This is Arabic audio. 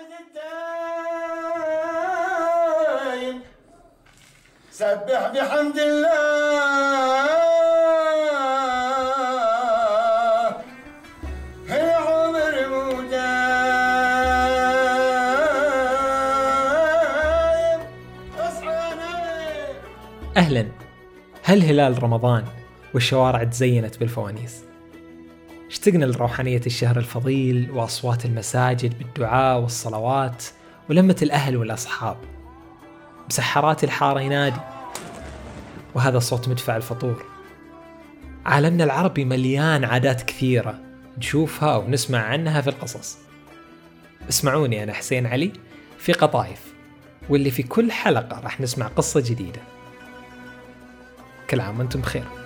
الحمد الدايم. سبح بحمد الله. أهلا. هل هلال رمضان والشوارع تزينت بالفوانيس؟ اشتقنا لروحانية الشهر الفضيل وأصوات المساجد بالدعاء والصلوات ولمة الأهل والأصحاب. بسحرات الحارة ينادي وهذا صوت مدفع الفطور. عالمنا العربي مليان عادات كثيرة نشوفها ونسمع عنها في القصص. اسمعوني أنا حسين علي في قطايف واللي في كل حلقة راح نسمع قصة جديدة. كل عام وأنتم بخير.